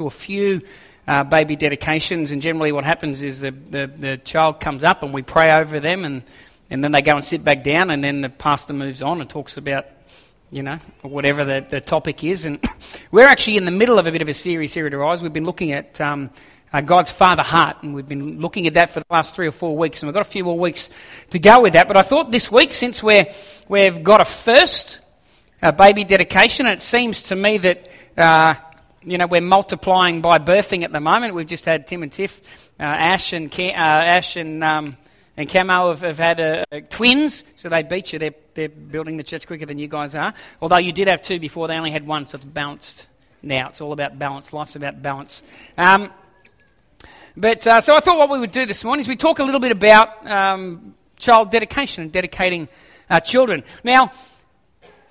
a few uh, baby dedications, and generally what happens is the, the, the, child comes up and we pray over them, and, and then they go and sit back down, and then the pastor moves on and talks about, you know, whatever the, the topic is. And we're actually in the middle of a bit of a series here at Arise. We've been looking at um, uh, God's Father heart, and we've been looking at that for the last three or four weeks, and we've got a few more weeks to go with that. But I thought this week, since we're, we've got a first uh, baby dedication, it seems to me that. Uh, you know, we're multiplying by birthing at the moment. We've just had Tim and Tiff, uh, Ash and uh, Ash and um, and Camo have, have had uh, twins, so they beat you. They're, they're building the church quicker than you guys are. Although you did have two before, they only had one, so it's balanced now. It's all about balance. Life's about balance. Um, but uh, so I thought what we would do this morning is we talk a little bit about um, child dedication and dedicating uh, children. Now,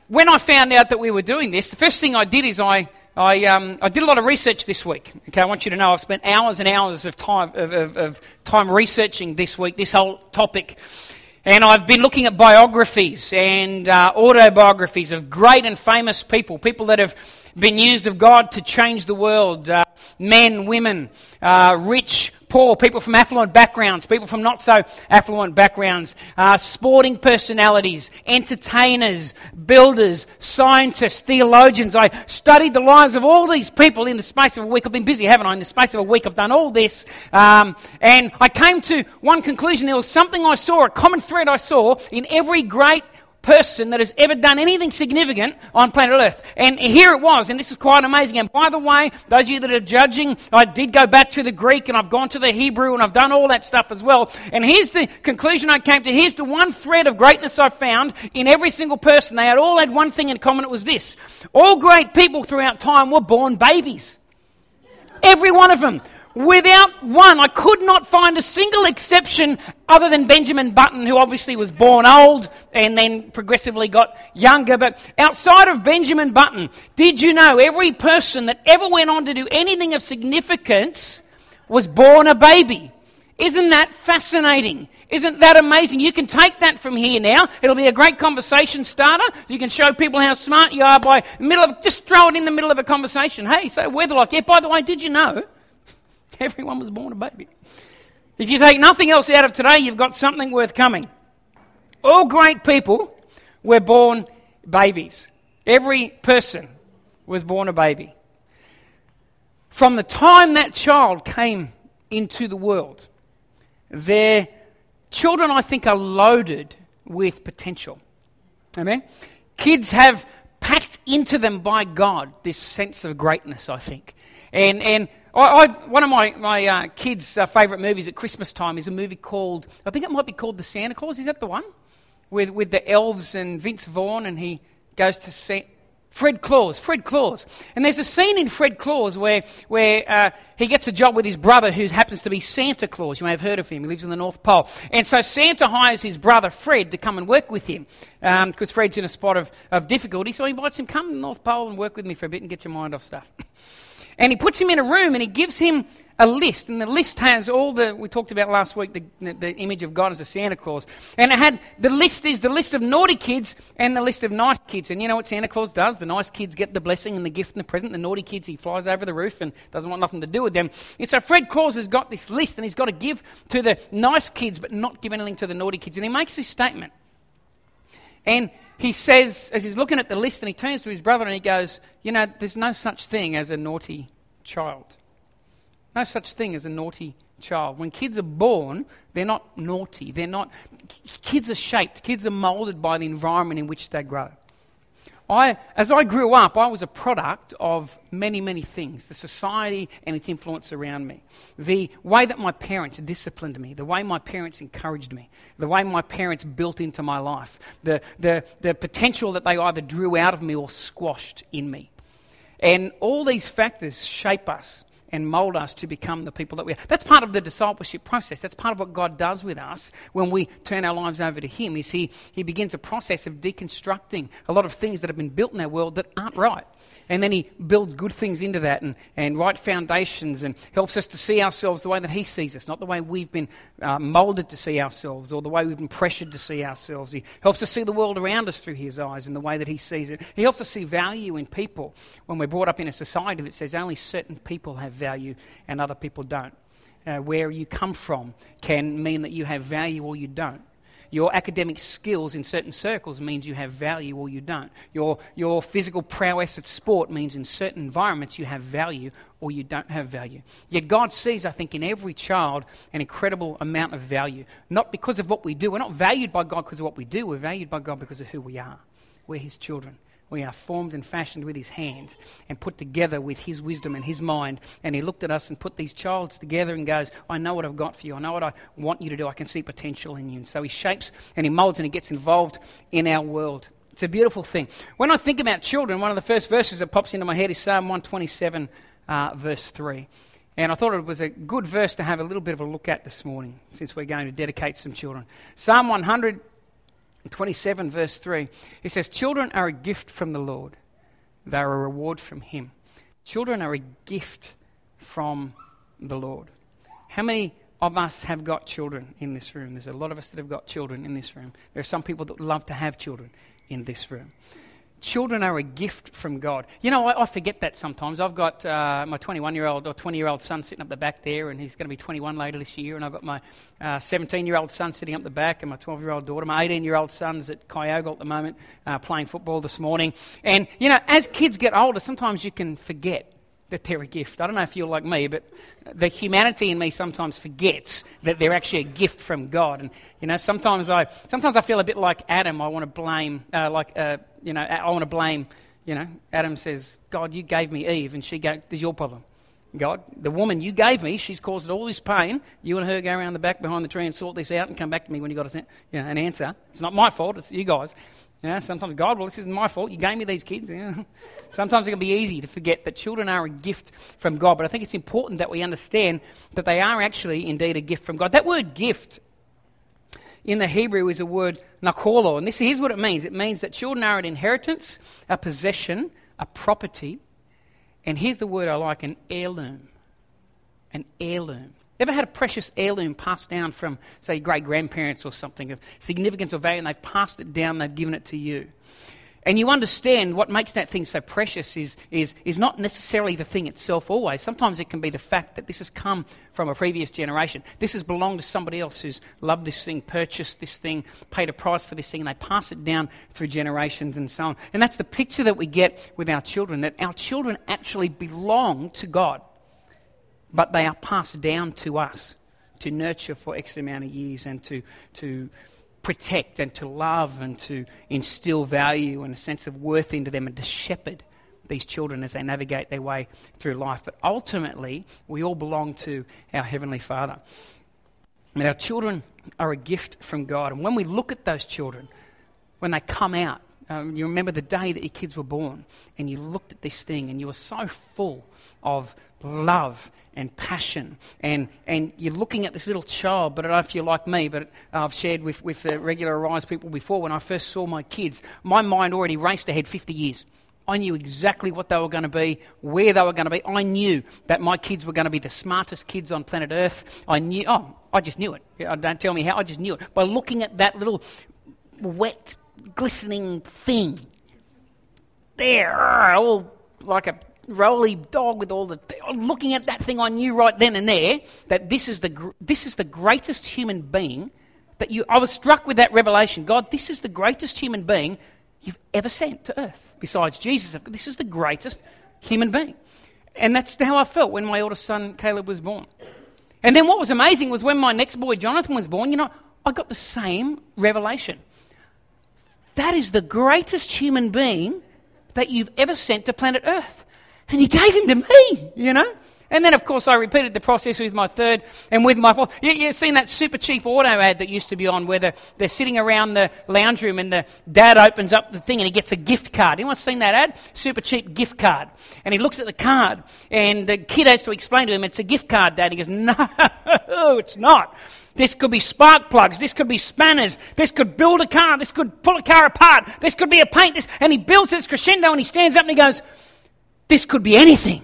when I found out that we were doing this, the first thing I did is I I, um, I did a lot of research this week. Okay, I want you to know I've spent hours and hours of time, of, of, of time researching this week, this whole topic. And I've been looking at biographies and uh, autobiographies of great and famous people, people that have been used of God to change the world uh, men, women, uh, rich, poor, people from affluent backgrounds, people from not so affluent backgrounds, uh, sporting personalities, entertainers, builders, scientists, theologians. I studied the lives of all these people in the space of a week. I've been busy, haven't I? In the space of a week, I've done all this. Um, and I came to one conclusion. There was something I saw, a common thread I saw in every great person that has ever done anything significant on planet Earth. And here it was, and this is quite amazing. And by the way, those of you that are judging, I did go back to the Greek and I've gone to the Hebrew and I've done all that stuff as well. And here's the conclusion I came to. Here's the one thread of greatness I found in every single person. They had all had one thing in common. It was this. All great people throughout time were born babies. Every one of them. Without one, I could not find a single exception other than Benjamin Button, who obviously was born old and then progressively got younger. But outside of Benjamin Button, did you know every person that ever went on to do anything of significance was born a baby? Isn't that fascinating? Isn't that amazing? You can take that from here now. It'll be a great conversation starter. You can show people how smart you are by middle of just throw it in the middle of a conversation. Hey, so Weatherlock, yeah, by the way, did you know? Everyone was born a baby. If you take nothing else out of today, you've got something worth coming. All great people were born babies. Every person was born a baby. From the time that child came into the world, their children, I think, are loaded with potential. Amen? Kids have packed into them by God this sense of greatness, I think. And, and I, I, one of my, my uh, kids' uh, favourite movies at Christmas time is a movie called, I think it might be called The Santa Claus. Is that the one? With, with the elves and Vince Vaughn, and he goes to see Fred Claus, Fred Claus. And there's a scene in Fred Claus where, where uh, he gets a job with his brother who happens to be Santa Claus. You may have heard of him. He lives in the North Pole. And so Santa hires his brother Fred to come and work with him because um, Fred's in a spot of, of difficulty. So he invites him, come to the North Pole and work with me for a bit and get your mind off stuff. And he puts him in a room and he gives him a list. And the list has all the, we talked about last week, the, the image of God as a Santa Claus. And it had, the list is the list of naughty kids and the list of nice kids. And you know what Santa Claus does? The nice kids get the blessing and the gift and the present. The naughty kids, he flies over the roof and doesn't want nothing to do with them. And so Fred Claus has got this list and he's got to give to the nice kids but not give anything to the naughty kids. And he makes this statement. And he says, as he's looking at the list, and he turns to his brother and he goes, You know, there's no such thing as a naughty child. No such thing as a naughty child. When kids are born, they're not naughty. They're not. Kids are shaped, kids are molded by the environment in which they grow. I, as I grew up, I was a product of many, many things the society and its influence around me, the way that my parents disciplined me, the way my parents encouraged me, the way my parents built into my life, the, the, the potential that they either drew out of me or squashed in me. And all these factors shape us and mold us to become the people that we are. That's part of the discipleship process. That's part of what God does with us when we turn our lives over to Him. Is He He begins a process of deconstructing a lot of things that have been built in our world that aren't right. And then He builds good things into that and, and right foundations and helps us to see ourselves the way that He sees us, not the way we've been uh, molded to see ourselves or the way we've been pressured to see ourselves. He helps us see the world around us through His eyes and the way that He sees it. He helps us see value in people when we're brought up in a society that says only certain people have value and other people don't. Uh, where you come from can mean that you have value or you don't. Your academic skills in certain circles means you have value or you don't. Your, your physical prowess at sport means in certain environments you have value or you don't have value. Yet God sees, I think, in every child an incredible amount of value. Not because of what we do. We're not valued by God because of what we do, we're valued by God because of who we are. We're His children. We are formed and fashioned with his hands and put together with his wisdom and his mind. And he looked at us and put these childs together and goes, I know what I've got for you. I know what I want you to do. I can see potential in you. And so he shapes and he molds and he gets involved in our world. It's a beautiful thing. When I think about children, one of the first verses that pops into my head is Psalm 127, uh, verse 3. And I thought it was a good verse to have a little bit of a look at this morning, since we're going to dedicate some children. Psalm 100, 27, verse 3, it says, Children are a gift from the Lord, they are a reward from Him. Children are a gift from the Lord. How many of us have got children in this room? There's a lot of us that have got children in this room. There are some people that love to have children in this room. Children are a gift from God. You know, I, I forget that sometimes. I've got uh, my 21 year old or 20 year old son sitting up the back there, and he's going to be 21 later this year. And I've got my 17 uh, year old son sitting up the back, and my 12 year old daughter. My 18 year old son's at Kyogle at the moment, uh, playing football this morning. And, you know, as kids get older, sometimes you can forget that they're a gift. I don't know if you're like me, but the humanity in me sometimes forgets that they're actually a gift from God. And you know, sometimes I sometimes I feel a bit like Adam. I want to blame, uh, like uh, you know, I want to blame. You know, Adam says, "God, you gave me Eve, and she gave. There's your problem." God, the woman you gave me, she's caused all this pain. You and her go around the back behind the tree and sort this out and come back to me when you got a, you know, an answer. It's not my fault, it's you guys. You know, sometimes God, well, this isn't my fault. You gave me these kids. You know. Sometimes it can be easy to forget that children are a gift from God. But I think it's important that we understand that they are actually indeed a gift from God. That word gift in the Hebrew is a word nakolo. And this, here's what it means it means that children are an inheritance, a possession, a property. And here's the word I like an heirloom. An heirloom. Ever had a precious heirloom passed down from, say, great grandparents or something of significance or value, and they've passed it down, they've given it to you? And you understand what makes that thing so precious is, is, is not necessarily the thing itself always. Sometimes it can be the fact that this has come from a previous generation. This has belonged to somebody else who's loved this thing, purchased this thing, paid a price for this thing, and they pass it down through generations and so on. And that's the picture that we get with our children, that our children actually belong to God but they are passed down to us to nurture for X amount of years and to, to protect and to love and to instill value and a sense of worth into them and to shepherd these children as they navigate their way through life. But ultimately, we all belong to our Heavenly Father. And our children are a gift from God. And when we look at those children, when they come out, um, you remember the day that your kids were born, and you looked at this thing, and you were so full of love and passion. And, and you're looking at this little child, but I don't know if you're like me, but I've shared with, with the regular Arise people before, when I first saw my kids, my mind already raced ahead 50 years. I knew exactly what they were going to be, where they were going to be. I knew that my kids were going to be the smartest kids on planet Earth. I knew, oh, I just knew it. Don't tell me how, I just knew it. By looking at that little wet, glistening thing there, all like a roly dog with all the looking at that thing I knew right then and there that this is the this is the greatest human being that you I was struck with that revelation. God this is the greatest human being you've ever sent to earth besides Jesus. This is the greatest human being. And that's how I felt when my oldest son Caleb was born. And then what was amazing was when my next boy Jonathan was born you know I got the same revelation. That is the greatest human being that you've ever sent to planet earth and he gave him to me, you know. And then, of course, I repeated the process with my third and with my fourth. You, you've seen that Supercheap Auto ad that used to be on where the, they're sitting around the lounge room and the dad opens up the thing and he gets a gift card. Anyone seen that ad? Super cheap gift card. And he looks at the card and the kid has to explain to him, it's a gift card, dad. He goes, no, it's not. This could be spark plugs. This could be spanners. This could build a car. This could pull a car apart. This could be a paint. This, and he builds this crescendo and he stands up and he goes, this could be anything.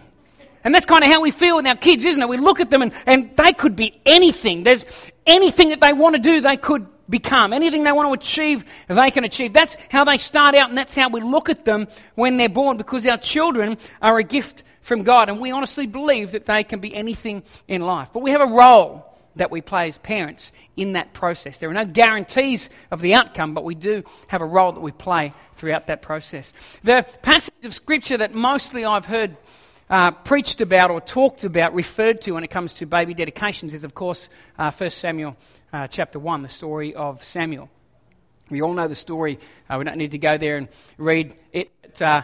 And that's kind of how we feel with our kids, isn't it? We look at them and, and they could be anything. There's anything that they want to do, they could become. Anything they want to achieve, they can achieve. That's how they start out, and that's how we look at them when they're born, because our children are a gift from God, and we honestly believe that they can be anything in life. But we have a role that we play as parents in that process. There are no guarantees of the outcome, but we do have a role that we play throughout that process. The passage of Scripture that mostly I've heard uh, preached about or talked about, referred to when it comes to baby dedications, is of course uh, 1 Samuel uh, chapter 1, the story of Samuel. We all know the story. Uh, we don't need to go there and read it. Uh,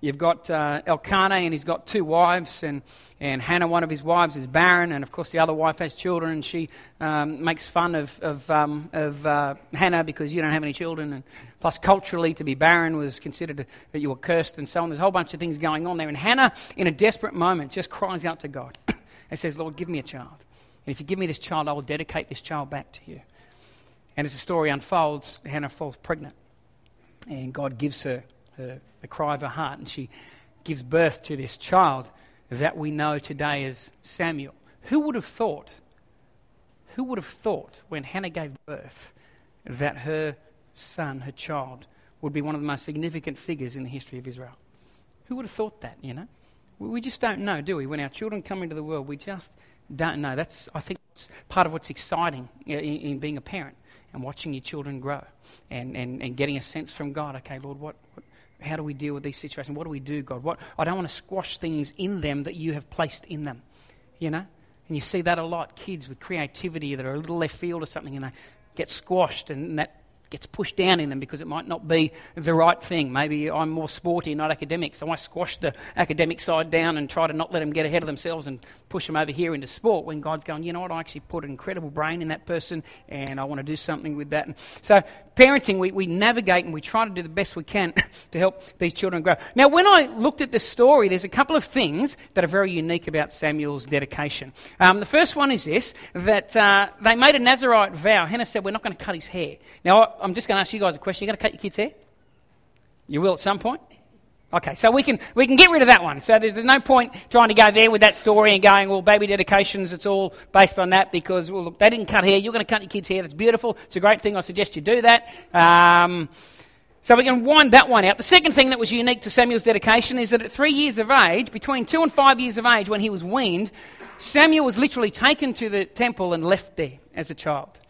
you've got uh, Elkanah, and he's got two wives, and and Hannah, one of his wives, is barren, and of course the other wife has children, and she um, makes fun of, of, um, of uh, Hannah because you don't have any children. And plus, culturally, to be barren was considered that you were cursed, and so on. There's a whole bunch of things going on there. And Hannah, in a desperate moment, just cries out to God and says, Lord, give me a child. And if you give me this child, I will dedicate this child back to you. And as the story unfolds, Hannah falls pregnant, and God gives her, her the cry of her heart, and she gives birth to this child that we know today as Samuel. Who would have thought, who would have thought when Hannah gave birth that her son, her child, would be one of the most significant figures in the history of Israel? Who would have thought that, you know? We just don't know, do we? When our children come into the world, we just don't know. That's, I think, part of what's exciting uh, in, in being a parent and watching your children grow and, and, and getting a sense from God, okay, Lord, what, what how do we deal with these situations? What do we do, God? What, I don't want to squash things in them that you have placed in them, you know? And you see that a lot, kids with creativity that are a little left field or something, and they get squashed, and that gets pushed down in them because it might not be the right thing. Maybe I'm more sporty, not academic, so I squash the academic side down and try to not let them get ahead of themselves and push them over here into sport when God's going, you know what, I actually put an incredible brain in that person and I want to do something with that. And so, parenting, we, we navigate and we try to do the best we can to help these children grow. Now, when I looked at this story, there's a couple of things that are very unique about Samuel's dedication. Um, the first one is this that uh, they made a Nazarite vow. Hannah said, We're not going to cut his hair. Now, I'm just going to ask you guys a question. You're going to cut your kids' hair? You will at some point? Okay, so we can, we can get rid of that one. So there's, there's no point trying to go there with that story and going, well, baby dedications, it's all based on that because, well, look, they didn't cut hair. You're going to cut your kids' hair. That's beautiful. It's a great thing. I suggest you do that. Um, so we can wind that one out. The second thing that was unique to Samuel's dedication is that at three years of age, between two and five years of age, when he was weaned, Samuel was literally taken to the temple and left there as a child.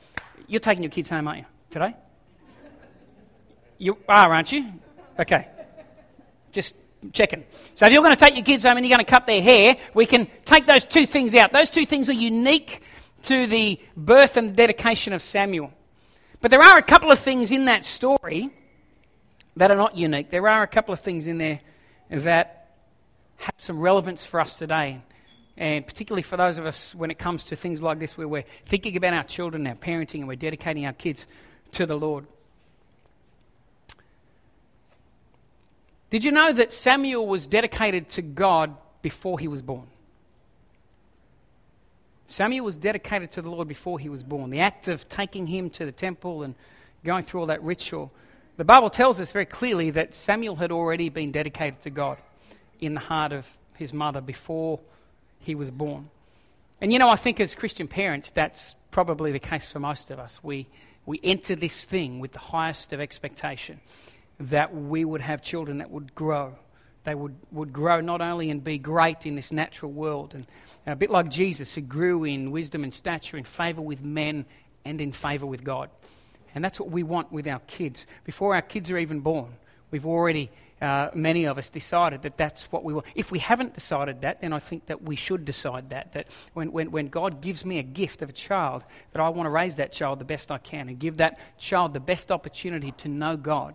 You're taking your kids home, aren't you, today? You are, aren't you? Okay. Just checking. So if you're going to take your kids home and you're going to cut their hair, we can take those two things out. Those two things are unique to the birth and dedication of Samuel. But there are a couple of things in that story that are not unique. There are a couple of things in there that have some relevance for us today. And particularly for those of us when it comes to things like this, where we're thinking about our children, our parenting, and we're dedicating our kids to the Lord. Did you know that Samuel was dedicated to God before he was born? Samuel was dedicated to the Lord before he was born. The act of taking him to the temple and going through all that ritual. The Bible tells us very clearly that Samuel had already been dedicated to God in the heart of his mother before he was born. And you know, I think as Christian parents, that's probably the case for most of us. We, we enter this thing with the highest of expectation that we would have children that would grow. They would, would grow not only and be great in this natural world, and, a bit like Jesus, who grew in wisdom and stature, in favour with men and in favour with God. And that's what we want with our kids. Before our kids are even born, we've already, uh, many of us, decided that that's what we want. If we haven't decided that, then I think that we should decide that. That when, when, when God gives me a gift of a child, that I want to raise that child the best I can and give that child the best opportunity to know God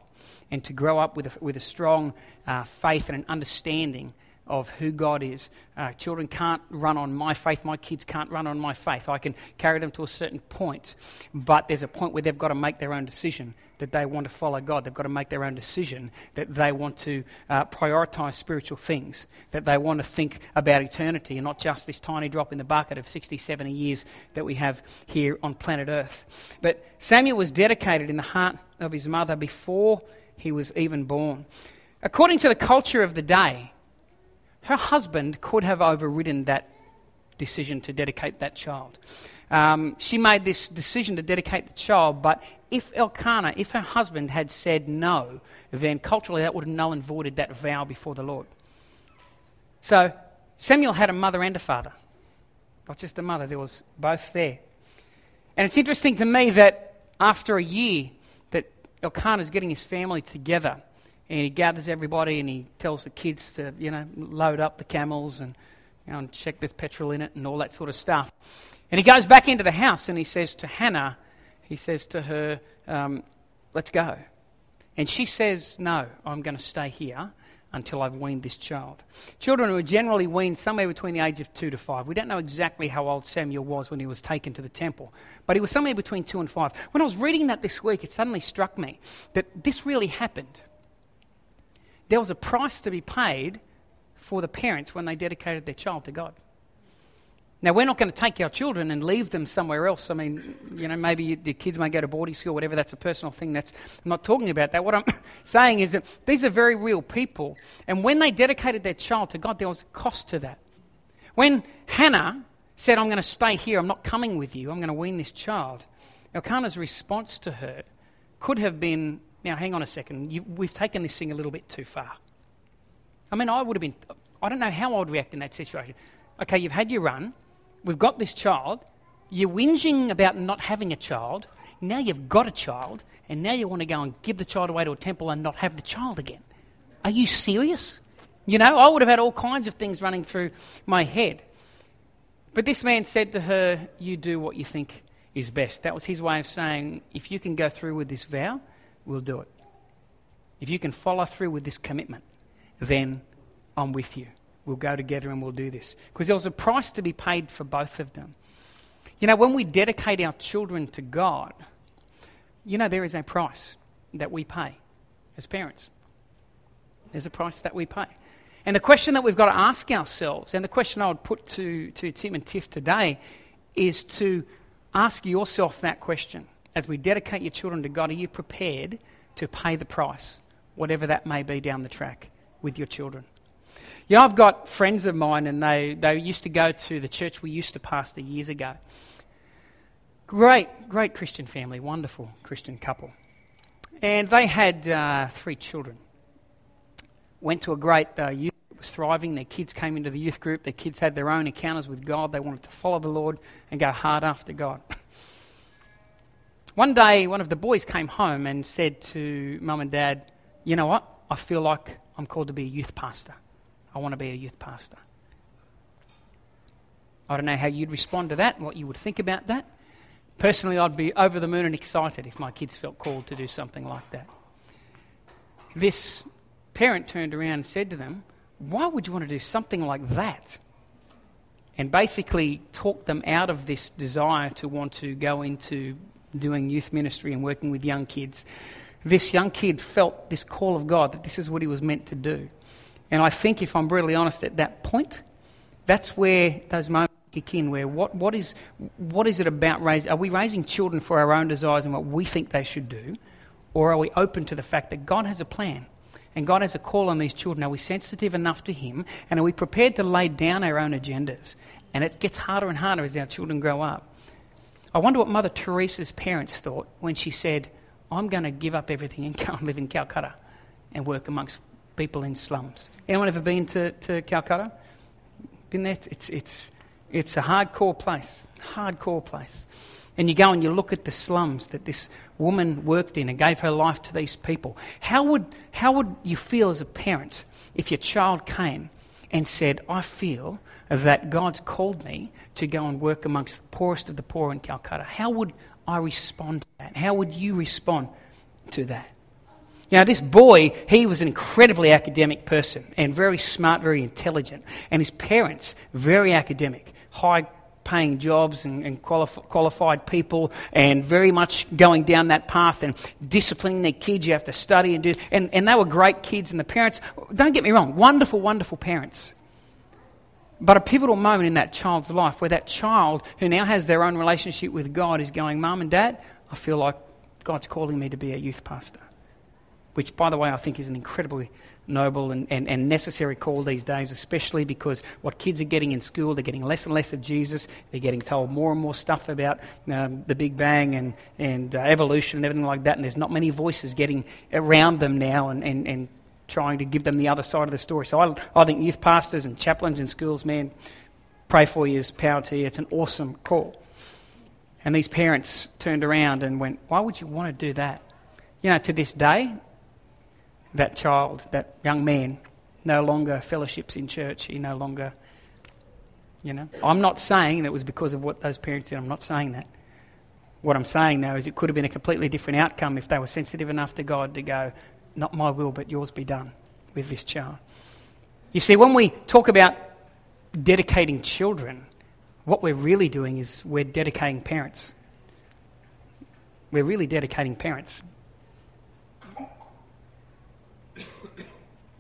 and to grow up with a, with a strong uh, faith and an understanding of who God is. Uh, children can't run on my faith. My kids can't run on my faith. I can carry them to a certain point, but there's a point where they've got to make their own decision that they want to follow God. They've got to make their own decision that they want to uh, prioritize spiritual things, that they want to think about eternity and not just this tiny drop in the bucket of 60, 70 years that we have here on planet Earth. But Samuel was dedicated in the heart of his mother before he was even born. According to the culture of the day, her husband could have overridden that decision to dedicate that child. Um, she made this decision to dedicate the child, but if Elkanah, if her husband had said no, then culturally that would have null and voided that vow before the Lord. So Samuel had a mother and a father, not just a mother, there was both there. And it's interesting to me that after a year that Elkanah is getting his family together, and he gathers everybody and he tells the kids to, you know, load up the camels and, you know, and check there's petrol in it and all that sort of stuff. And he goes back into the house and he says to Hannah, he says to her, um, let's go. And she says, no, I'm going to stay here until I've weaned this child. Children were generally weaned somewhere between the age of two to five. We don't know exactly how old Samuel was when he was taken to the temple, but he was somewhere between two and five. When I was reading that this week, it suddenly struck me that this really happened there was a price to be paid for the parents when they dedicated their child to God. Now, we're not going to take our children and leave them somewhere else. I mean, you know, maybe you, the kids may go to boarding school, whatever. That's a personal thing. That's, I'm not talking about that. What I'm saying is that these are very real people. And when they dedicated their child to God, there was a cost to that. When Hannah said, I'm going to stay here, I'm not coming with you, I'm going to wean this child, Elkanah's response to her could have been, now, hang on a second. You, we've taken this thing a little bit too far. I mean, I would have been, I don't know how I would react in that situation. Okay, you've had your run. We've got this child. You're whinging about not having a child. Now you've got a child. And now you want to go and give the child away to a temple and not have the child again. Are you serious? You know, I would have had all kinds of things running through my head. But this man said to her, You do what you think is best. That was his way of saying, If you can go through with this vow, we'll do it. If you can follow through with this commitment, then I'm with you. We'll go together and we'll do this. Because there was a price to be paid for both of them. You know, when we dedicate our children to God, you know, there is a price that we pay as parents. There's a price that we pay. And the question that we've got to ask ourselves, and the question I would put to, to Tim and Tiff today, is to ask yourself that question as we dedicate your children to God, are you prepared to pay the price, whatever that may be down the track, with your children? You know, I've got friends of mine, and they, they used to go to the church we used to pastor years ago. Great, great Christian family, wonderful Christian couple. And they had uh, three children. Went to a great uh, youth group, was thriving. Their kids came into the youth group. Their kids had their own encounters with God. They wanted to follow the Lord and go hard after God. One day, one of the boys came home and said to mum and dad, You know what? I feel like I'm called to be a youth pastor. I want to be a youth pastor. I don't know how you'd respond to that what you would think about that. Personally, I'd be over the moon and excited if my kids felt called to do something like that. This parent turned around and said to them, Why would you want to do something like that? And basically talked them out of this desire to want to go into doing youth ministry and working with young kids, this young kid felt this call of God that this is what he was meant to do. And I think, if I'm brutally honest, at that point, that's where those moments kick in. Where what, what, is, what is it about raising? Are we raising children for our own desires and what we think they should do? Or are we open to the fact that God has a plan and God has a call on these children? Are we sensitive enough to Him? And are we prepared to lay down our own agendas? And it gets harder and harder as our children grow up. I wonder what Mother Teresa's parents thought when she said, I'm going to give up everything and go and live in Calcutta and work amongst people in slums. Anyone ever been to, to Calcutta? Been there? It's, it's, it's a hardcore place, hardcore place. And you go and you look at the slums that this woman worked in and gave her life to these people. How would, how would you feel as a parent if your child came and said, I feel that God's called me to go and work amongst the poorest of the poor in Calcutta. How would I respond to that? How would you respond to that? Know, this boy, he was an incredibly academic person and very smart, very intelligent. And his parents, very academic, high paying jobs and, and qualif- qualified people and very much going down that path and disciplining their kids. You have to study and do. And, and they were great kids. And the parents, don't get me wrong, wonderful, wonderful parents. But a pivotal moment in that child's life where that child, who now has their own relationship with God, is going, Mum and Dad, I feel like God's calling me to be a youth pastor. Which, by the way, I think is an incredibly noble and, and, and necessary call these days, especially because what kids are getting in school, they're getting less and less of Jesus. They're getting told more and more stuff about um, the Big Bang and, and uh, evolution and everything like that, and there's not many voices getting around them now and, and, and trying to give them the other side of the story. So I, I think youth pastors and chaplains in schools, man, pray for you, power to you. It's an awesome call. And these parents turned around and went, Why would you want to do that? You know, to this day, that child, that young man, no longer fellowships in church. He no longer, you know. I'm not saying that it was because of what those parents did. I'm not saying that. What I'm saying, though, is it could have been a completely different outcome if they were sensitive enough to God to go, not my will, but yours be done with this child. You see, when we talk about dedicating children, what we're really doing is we're dedicating parents. We're really dedicating parents.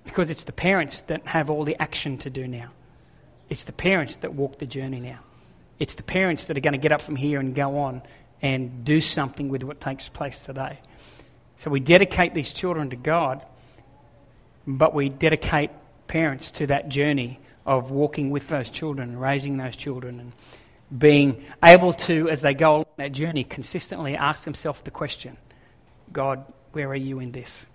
Because it's the parents that have all the action to do now. It's the parents that walk the journey now. It's the parents that are going to get up from here and go on and do something with what takes place today. So we dedicate these children to God, but we dedicate parents to that journey of walking with those children raising those children and being able to, as they go along that journey, consistently ask themselves the question God, where are you in this?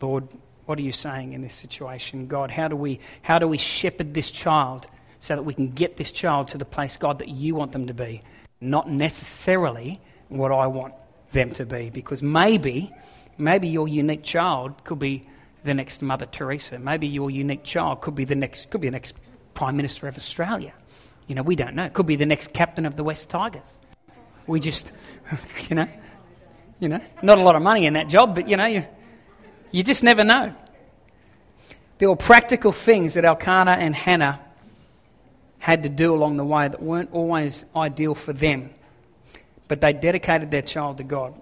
Lord, what are you saying in this situation? God, how do we, how do we shepherd this child so that we can get this child to the place, God, that you want them to be? Not necessarily what I want them to be. Because maybe, maybe your unique child could be the next Mother Teresa. Maybe your unique child could be the next, could be the next Prime Minister of Australia. You know, we don't know. It could be the next captain of the West Tigers. We just, you know, you know, not a lot of money in that job, but you know, you, you just never know. There were practical things that Elkanah and Hannah had to do along the way that weren't always ideal for them but they dedicated their child to God.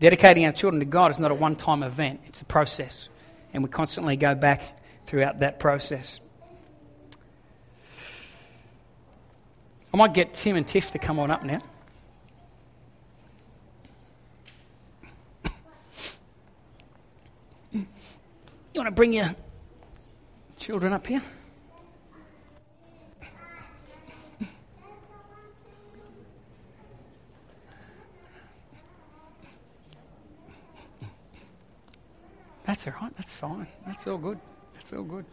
Dedicating our children to God is not a one time event, it's a process. And we constantly go back throughout that process. I might get Tim and Tiff to come on up now. You want to bring your children up here? That's all right. That's fine. That's all good. That's all good.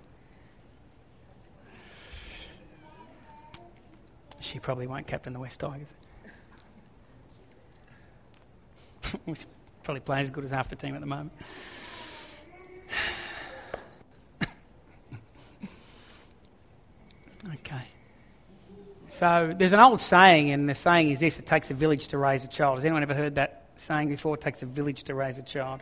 She probably won't captain the West Tigers. She's probably playing as good as half the team at the moment. okay. So there's an old saying, and the saying is this it takes a village to raise a child. Has anyone ever heard that saying before? It takes a village to raise a child.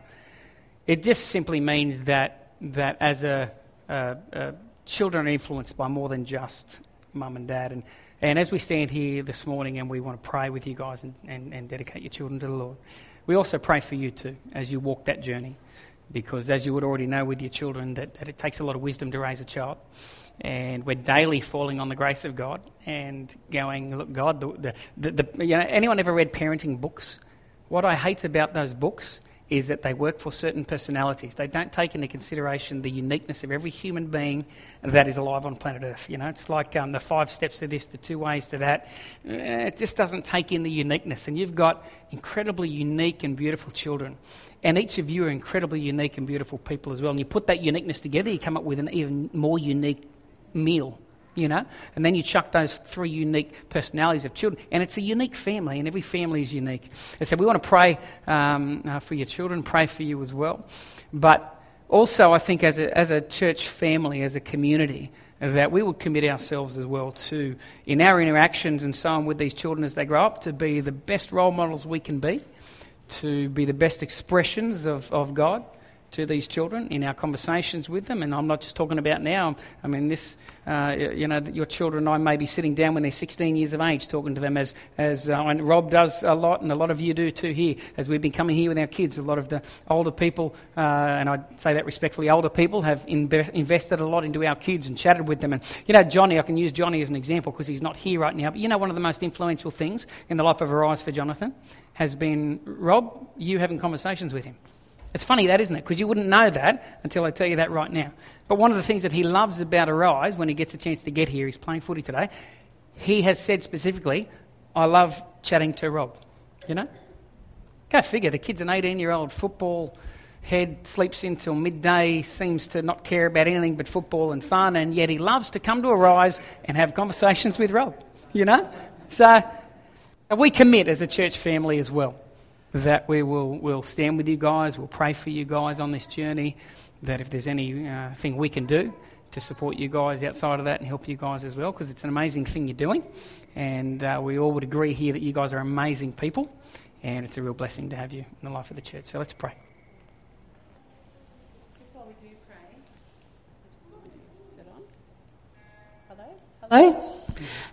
It just simply means that, that as a, a, a children are influenced by more than just mum and dad. And, and as we stand here this morning and we want to pray with you guys and, and, and dedicate your children to the Lord, we also pray for you too as you walk that journey. Because as you would already know with your children, that, that it takes a lot of wisdom to raise a child. And we're daily falling on the grace of God and going, look, God, the, the, the, you know, anyone ever read parenting books? What I hate about those books is that they work for certain personalities. They don't take into consideration the uniqueness of every human being that is alive on planet Earth. You know, it's like um, the five steps to this, the two ways to that. Eh, it just doesn't take in the uniqueness. And you've got incredibly unique and beautiful children. And each of you are incredibly unique and beautiful people as well. And you put that uniqueness together, you come up with an even more unique meal you know, and then you chuck those three unique personalities of children, and it's a unique family, and every family is unique. And so we want to pray um, uh, for your children, pray for you as well, but also I think as a, as a church family, as a community, that we would commit ourselves as well to, in our interactions and so on with these children as they grow up, to be the best role models we can be, to be the best expressions of, of God to these children in our conversations with them. And I'm not just talking about now. I mean, this, uh, you know, your children I may be sitting down when they're 16 years of age talking to them as, as uh, and Rob does a lot, and a lot of you do too here, as we've been coming here with our kids. A lot of the older people, uh, and I say that respectfully, older people have inbe- invested a lot into our kids and chatted with them. And, you know, Johnny, I can use Johnny as an example because he's not here right now, but you know, one of the most influential things in the life of Arise for Jonathan has been Rob, you having conversations with him It's funny that, isn't it? Because you wouldn't know that until I tell you that right now. But one of the things that he loves about Arise when he gets a chance to get here, he's playing footy today, he has said specifically, I love chatting to Rob. You know? Go figure, the kid's an 18 year old football head, sleeps until midday, seems to not care about anything but football and fun, and yet he loves to come to Arise and have conversations with Rob. You know? So we commit as a church family as well that we will will stand with you guys, we'll pray for you guys on this journey, that if there's anything uh, we can do to support you guys outside of that and help you guys as well, because it's an amazing thing you're doing. And uh, we all would agree here that you guys are amazing people, and it's a real blessing to have you in the life of the church. So let's pray. Hello?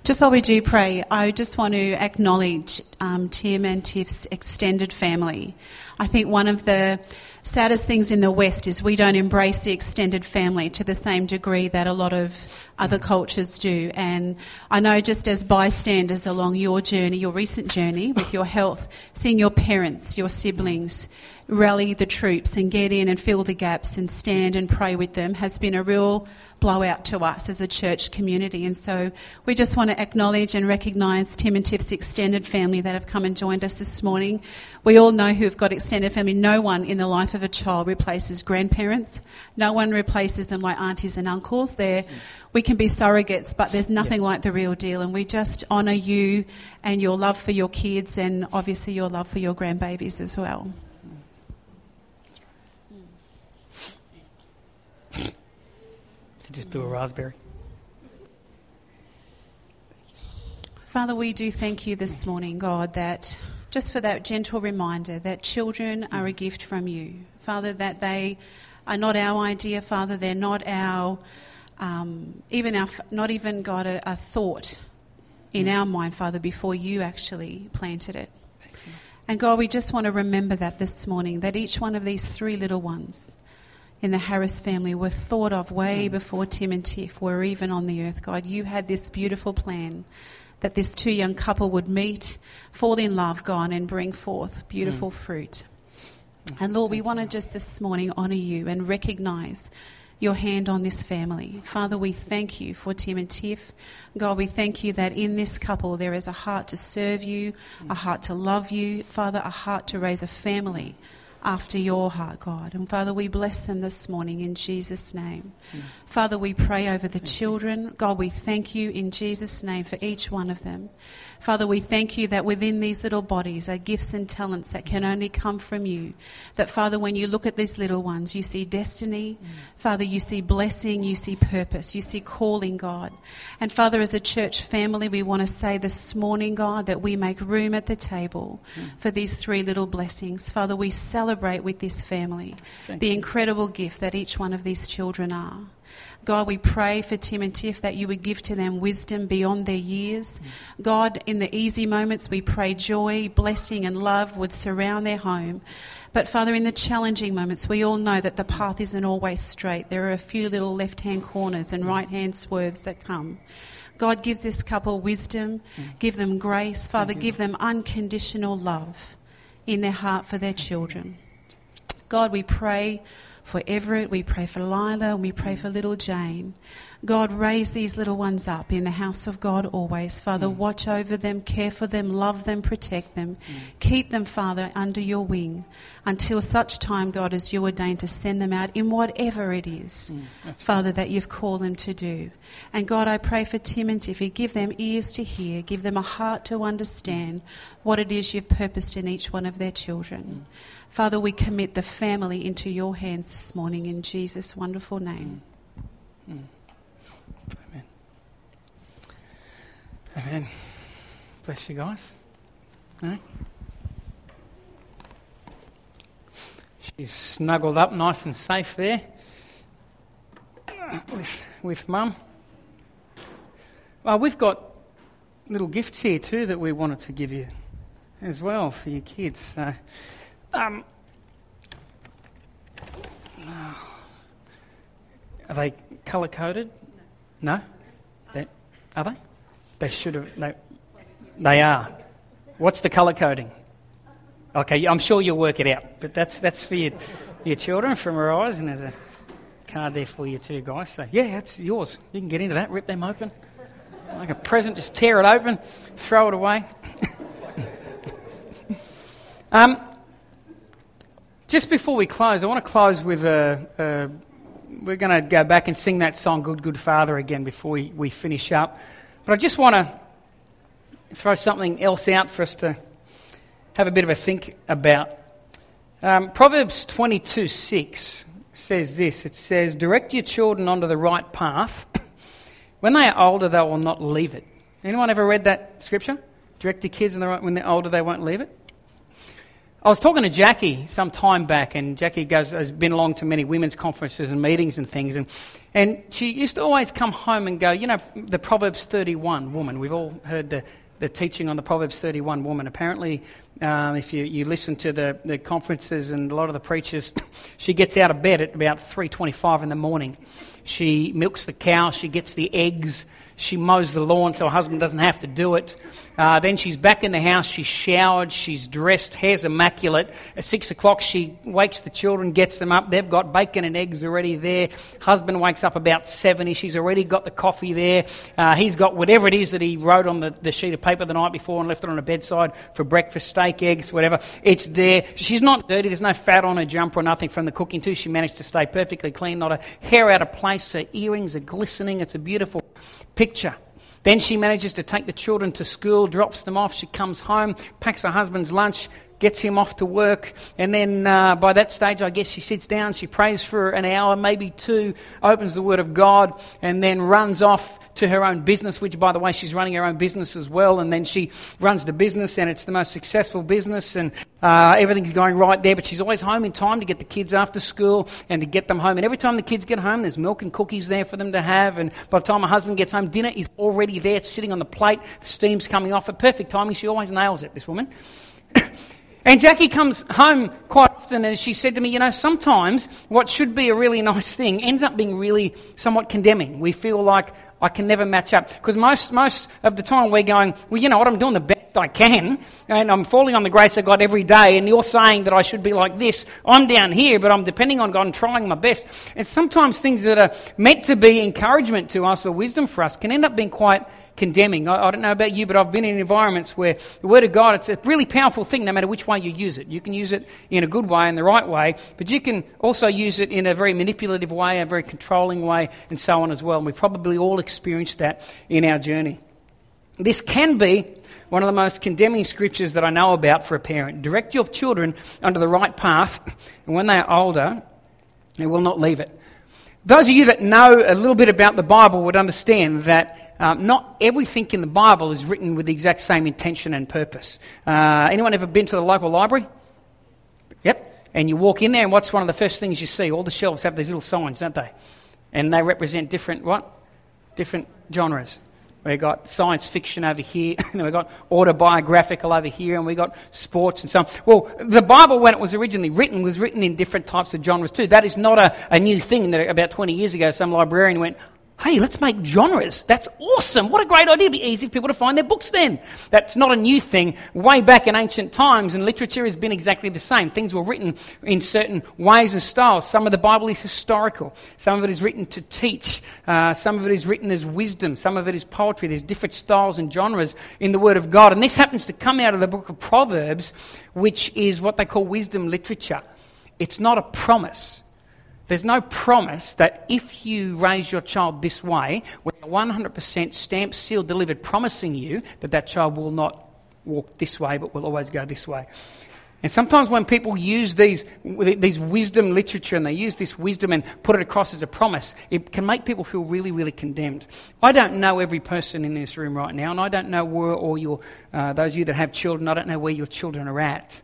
Just while we do pray, I just want to acknowledge um, Tim and Tiff's extended family. I think one of the saddest things in the West is we don't embrace the extended family to the same degree that a lot of other cultures do. And I know just as bystanders along your journey, your recent journey with your health, seeing your parents, your siblings, rally the troops and get in and fill the gaps and stand and pray with them has been a real blowout to us as a church community. And so we just want to acknowledge and recognise Tim and Tiff's extended family that have come and joined us this morning. We all know who have got extended family. No one in the life of a child replaces grandparents. No one replaces them like aunties and uncles. They're, we can be surrogates, but there's nothing like the real deal. And we just honour you and your love for your kids and obviously your love for your grandbabies as well. Just blew a raspberry. Father, we do thank you this morning, God, that just for that gentle reminder that children are a gift from you. Father, that they are not our idea, Father, they're not our, um, even our, not even, God, a, a thought in our mind, Father, before you actually planted it. And God, we just want to remember that this morning, that each one of these three little ones in the Harris family were thought of way mm. before Tim and Tiff were even on the earth, God. You had this beautiful plan that this two young couple would meet, fall in love, God, and bring forth beautiful mm. fruit. And Lord, we want to just this morning honour you and recognise your hand on this family. Father, we thank you for Tim and Tiff. God, we thank you that in this couple there is a heart to serve you, a heart to love you, Father, a heart to raise a family after your heart, God. And Father, we bless them this morning in Jesus' name. Mm. Father, we pray over the children. God, we thank you in Jesus' name for each one of them. Father, we thank you that within these little bodies are gifts and talents that can only come from you. That, Father, when you look at these little ones, you see destiny. Mm. Father, you see blessing, you see purpose, you see calling, God. And Father, as a church family, we want to say this morning, God, that we make room at the table mm. for these three little blessings. Father, we celebrate with this family thank the you. incredible gift that each one of these children are. God, we pray for Tim and Tiff that you would give to them wisdom beyond their years. God, in the easy moments, we pray joy, blessing, and love would surround their home. But Father, in the challenging moments, we all know that the path isn't always straight. There are a few little left hand corners and right hand swerves that come. God gives this couple wisdom, give them grace. Father, give them unconditional love in their heart for their children. God, we pray for Everett, we pray for Lila, and we pray for little Jane. God, raise these little ones up in the house of God always. Father, mm. watch over them, care for them, love them, protect them. Mm. Keep them, Father, under your wing until such time, God, as you ordain to send them out in whatever it is, mm. Father, that you've called them to do. And God, I pray for Tim and Tiffy. Give them ears to hear, give them a heart to understand what it is you've purposed in each one of their children. Mm. Father, we commit the family into your hands this morning in Jesus' wonderful name. Mm. Amen. Amen. Bless you guys. She's snuggled up nice and safe there with, with mum. Well, we've got little gifts here too that we wanted to give you as well for your kids. So um, are they colour coded? No. They, are they? They should have. They, they are. What's the colour coding? Okay, I'm sure you'll work it out, but that's that's for you. your children from and there's a card there for you too, guys. So yeah, that's yours. You can get into that, rip them open like a present. Just tear it open, throw it away. um, just before we close, I want to close with a. a we're going to go back and sing that song, Good, Good Father, again before we, we finish up. But I just want to throw something else out for us to have a bit of a think about. Um, Proverbs 22 6 says this it says, Direct your children onto the right path. when they are older, they will not leave it. Anyone ever read that scripture? Direct your kids on the right, when they're older, they won't leave it? I was talking to Jackie some time back, and Jackie goes, has been along to many women's conferences and meetings and things, and, and she used to always come home and go, you know, the Proverbs 31 woman. We've all heard the, the teaching on the Proverbs 31 woman. Apparently, um, if you, you listen to the, the conferences and a lot of the preachers, she gets out of bed at about 3.25 in the morning. She milks the cow, she gets the eggs, she mows the lawn so her husband doesn't have to do it. Uh, then she's back in the house. She's showered. She's dressed. Hair's immaculate. At six o'clock, she wakes the children, gets them up. They've got bacon and eggs already there. Husband wakes up about seven. She's already got the coffee there. Uh, he's got whatever it is that he wrote on the, the sheet of paper the night before and left it on the bedside for breakfast, steak, eggs, whatever. It's there. She's not dirty. There's no fat on her jumper or nothing from the cooking too. She managed to stay perfectly clean. Not a hair out of place. Her earrings are glistening. It's a beautiful picture. Then she manages to take the children to school, drops them off. She comes home, packs her husband's lunch, gets him off to work, and then uh, by that stage, I guess she sits down, she prays for an hour, maybe two, opens the Word of God, and then runs off to her own business, which, by the way, she's running her own business as well. And then she runs the business, and it's the most successful business, and uh, everything's going right there. But she's always home in time to get the kids after school and to get them home. And every time the kids get home, there's milk and cookies there for them to have. And by the time her husband gets home, dinner is already there. It's sitting on the plate, the steam's coming off. At perfect timing, she always nails it, this woman. And Jackie comes home quite often and she said to me, You know, sometimes what should be a really nice thing ends up being really somewhat condemning. We feel like I can never match up. Because most, most of the time we're going, Well, you know what, I'm doing the best I can and I'm falling on the grace of God every day. And you're saying that I should be like this. I'm down here, but I'm depending on God and trying my best. And sometimes things that are meant to be encouragement to us or wisdom for us can end up being quite condemning. I, I, don't know about you, but I've been in environments where the Word of God, it's a really powerful thing no matter which way you use it. You can use it in a good way, in the right way, but you can also use it in a very manipulative way, a very controlling way, and so on as well. And we've probably all experienced that in our journey. This can be one of the most condemning scriptures that I know about for a parent. Direct your children onto the right path, and when they are older, they will not leave it. Those of you that know a little bit about the Bible would understand that um, not everything in the Bible is written with the exact same intention and purpose. Uh, anyone ever been to the local library? Yep. And you walk in there, and what's one of the first things you see? All the shelves have these little signs, don't they? And they represent different what? Different genres. We've got science fiction over here, and we've got autobiographical over here, and we've got sports and so on. Well, the Bible, when it was originally written, was written in different types of genres too. That is not a, a new thing that about 20 years ago some librarian went, Hey, let's make genres. That's awesome. What a great idea. It'd be easy for people to find their books then. That's not a new thing. Way back in ancient times, and literature has been exactly the same. Things were written in certain ways and styles. Some of the Bible is historical. Some of it is written to teach. Uh, some of it is written as wisdom. Some of it is poetry. There's different styles and genres in the Word of God. And this happens to come out of the book of Proverbs, which is what they call wisdom literature. It's not a promise. There's no promise that if you raise your child this way, we're 100% stamp, sealed, delivered, promising you that that child will not walk this way, but will always go this way. And sometimes when people use these, these wisdom literature and they use this wisdom and put it across as a promise, it can make people feel really, really condemned. I don't know every person in this room right now, and I don't know where all your, uh, those of you that have children, I don't know where your children are at.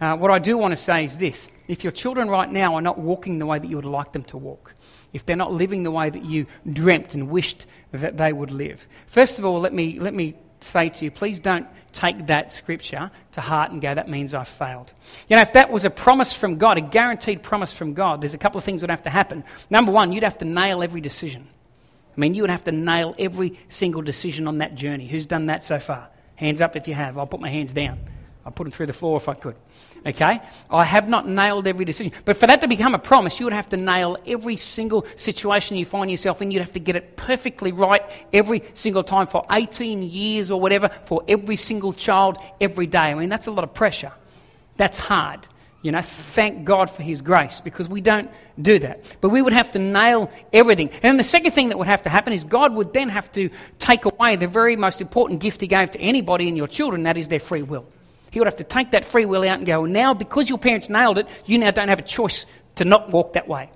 Uh, what I do want to say is this if your children right now are not walking the way that you would like them to walk, if they're not living the way that you dreamt and wished that they would live, first of all, let me, let me say to you, please don't take that scripture to heart and go, that means I've failed. You know, if that was a promise from God, a guaranteed promise from God, there's a couple of things that would have to happen. Number one, you'd have to nail every decision. I mean, you would have to nail every single decision on that journey. Who's done that so far? Hands up if you have. I'll put my hands down. I'd put them through the floor if I could. Okay? I have not nailed every decision. But for that to become a promise, you would have to nail every single situation you find yourself in. You'd have to get it perfectly right every single time for 18 years or whatever for every single child every day. I mean, that's a lot of pressure. That's hard. You know, thank God for His grace because we don't do that. But we would have to nail everything. And the second thing that would have to happen is God would then have to take away the very most important gift He gave to anybody in your children, that is their free will. He would have to take that free will out and go, now because your parents nailed it, you now don't have a choice to not walk that way.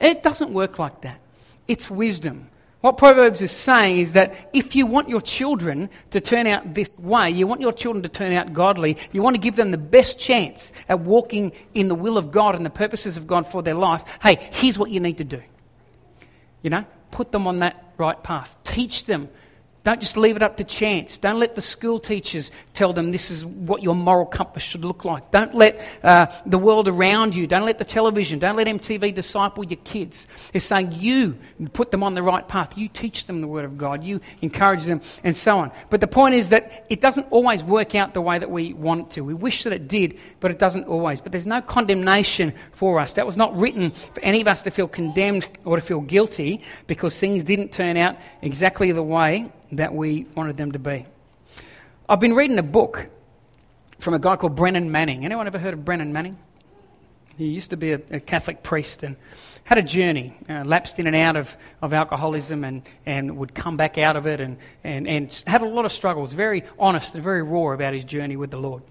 It doesn't work like that. It's wisdom. What Proverbs is saying is that if you want your children to turn out this way, you want your children to turn out godly, you want to give them the best chance at walking in the will of God and the purposes of God for their life, hey, here's what you need to do. You know, put them on that right path. Teach them don't just leave it up to chance. Don't let the school teachers tell them this is what your moral compass should look like. Don't let uh, the world around you, don't let the television, don't let MTV disciple your kids. It's saying you put them on the right path. You teach them the Word of God. You encourage them and so on. But the point is that it doesn't always work out the way that we want it to. We wish that it did, but it doesn't always. But there's no condemnation for us. That was not written for any of us to feel condemned or to feel guilty because things didn't turn out exactly the way that we wanted them to be. I've been reading a book from a guy called Brennan Manning. Anyone ever heard of Brennan Manning? He used to be a, a Catholic priest and had a journey, uh, lapsed in and out of, of alcoholism and, and would come back out of it and, and, and had a lot of struggles, very honest and very raw about his journey with the Lord.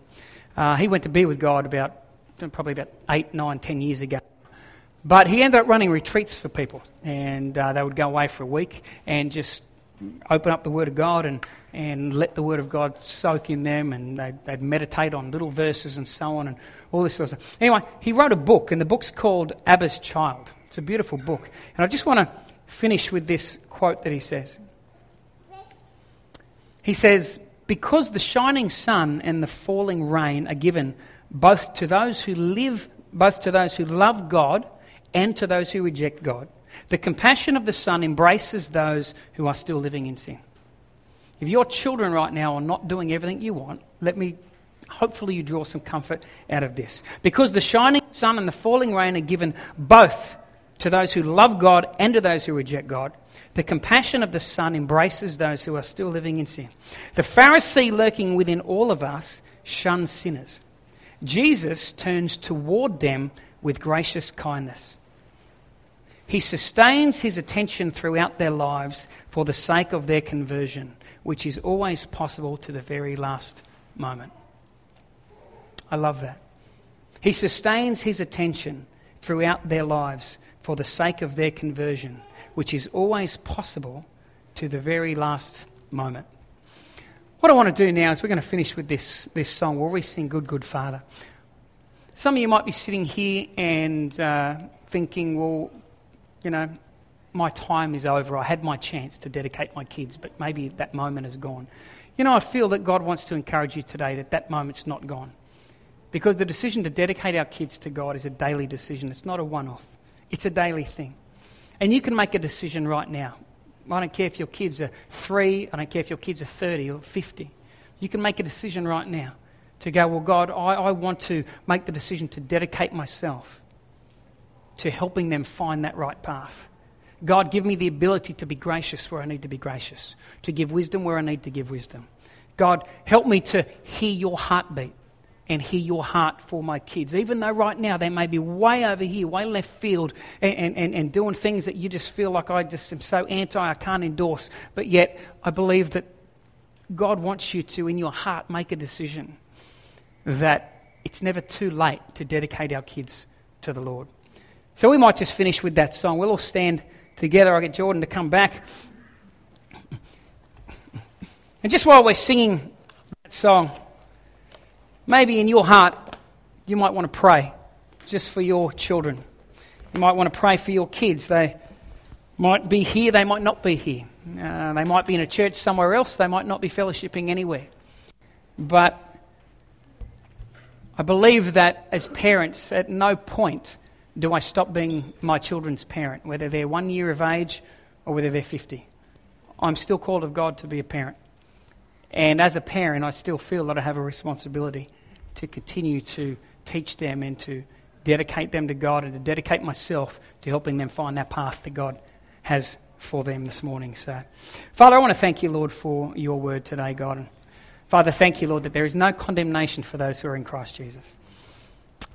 Uh, he went to be with God about probably about eight, nine, ten years ago. But he ended up running retreats for people, and uh, they would go away for a week and just open up the Word of God and, and let the Word of God soak in them, and they'd, they'd meditate on little verses and so on, and all this sort of stuff. Anyway, he wrote a book, and the book's called Abba's Child. It's a beautiful book. And I just want to finish with this quote that he says. He says, Because the shining sun and the falling rain are given both to those who live, both to those who love God and to those who reject God. The compassion of the Son embraces those who are still living in sin. If your children right now are not doing everything you want, let me hopefully you draw some comfort out of this. Because the shining sun and the falling rain are given both to those who love God and to those who reject God. The compassion of the Son embraces those who are still living in sin. The Pharisee lurking within all of us shuns sinners. Jesus turns toward them with gracious kindness. He sustains his attention throughout their lives for the sake of their conversion, which is always possible to the very last moment. I love that. He sustains his attention throughout their lives for the sake of their conversion, which is always possible to the very last moment. What I want to do now is we're going to finish with this, this song where we sing Good, Good Father. Some of you might be sitting here and uh, thinking, well, you know, my time is over. I had my chance to dedicate my kids, but maybe that moment is gone. You know, I feel that God wants to encourage you today that that moment's not gone. Because the decision to dedicate our kids to God is a daily decision, it's not a one off, it's a daily thing. And you can make a decision right now. I don't care if your kids are three, I don't care if your kids are 30 or 50. You can make a decision right now to go, Well, God, I, I want to make the decision to dedicate myself to helping them find that right path. God, give me the ability to be gracious where I need to be gracious, to give wisdom where I need to give wisdom. God, help me to hear your heartbeat and hear your heart for my kids. Even though right now they may be way over here, way left field, and, and, and doing things that you just feel like I just am so anti, I can't endorse. But yet, I believe that God wants you to, in your heart, make a decision that it's never too late to dedicate our kids to the Lord. So we might just finish with that song. We'll all stand together. I'll get Jordan to come back. And just while we're singing that song, maybe in your heart, you might want to pray just for your children. You might want to pray for your kids. They might be here, they might not be here. Uh, they might be in a church somewhere else, they might not be fellowshipping anywhere. But I believe that as parents, at no point do I stop being my children's parent, whether they're one year of age or whether they're 50? I'm still called of God to be a parent. And as a parent, I still feel that I have a responsibility. to continue to teach them and to dedicate them to God and to dedicate myself to helping them find that path that God has for them this morning. So, Father, I want to thank you, Lord, for your word today, God. And Father, thank you, Lord, that there is no condemnation for those who are in Christ Jesus.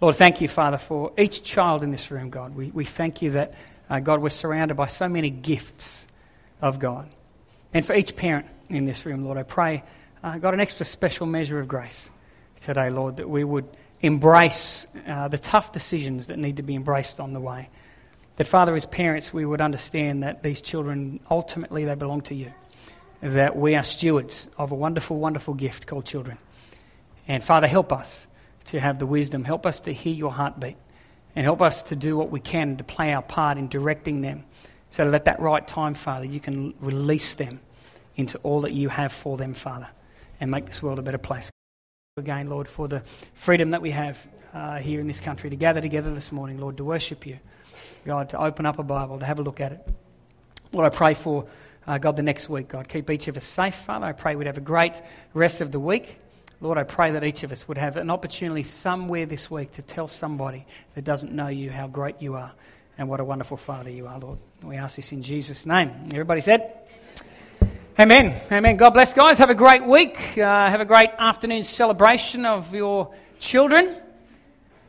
Lord, thank you, Father, for each child in this room, God. We, we thank you that, uh, God, we're surrounded by so many gifts of God. And for each parent in this room, Lord, I pray, uh, God, an extra special measure of grace today, Lord, that we would embrace uh, the tough decisions that need to be embraced on the way. That, Father, as parents, we would understand that these children, ultimately, they belong to you. That we are stewards of a wonderful, wonderful gift called children. And, Father, help us to have the wisdom. Help us to hear your heartbeat. And help us to do what we can to play our part in directing them. So that at that right time, Father, you can release them into all that you have for them, Father, and make this world a better place again, Lord, for the freedom that we have uh, here in this country to gather together this morning, Lord, to worship you. God, to open up a Bible, to have a look at it. Lord, I pray for, uh, God, the next week, God. Keep each of us safe, Father. I pray we'd have a great rest of the week. Lord, I pray that each of us would have an opportunity somewhere this week to tell somebody that doesn't know you how great you are and what a wonderful Father you are, Lord. We ask this in Jesus' name. Everybody said? Amen. Amen. God bless, guys. Have a great week. Uh, have a great afternoon celebration of your children.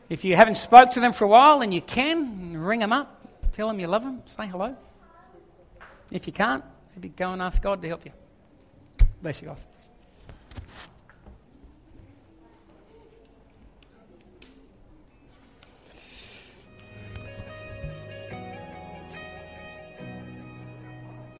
If you haven't spoke to them for a while and you can, ring them up. Tell them you love them. Say hello. If you can't, maybe go and ask God to help you. Bless you guys.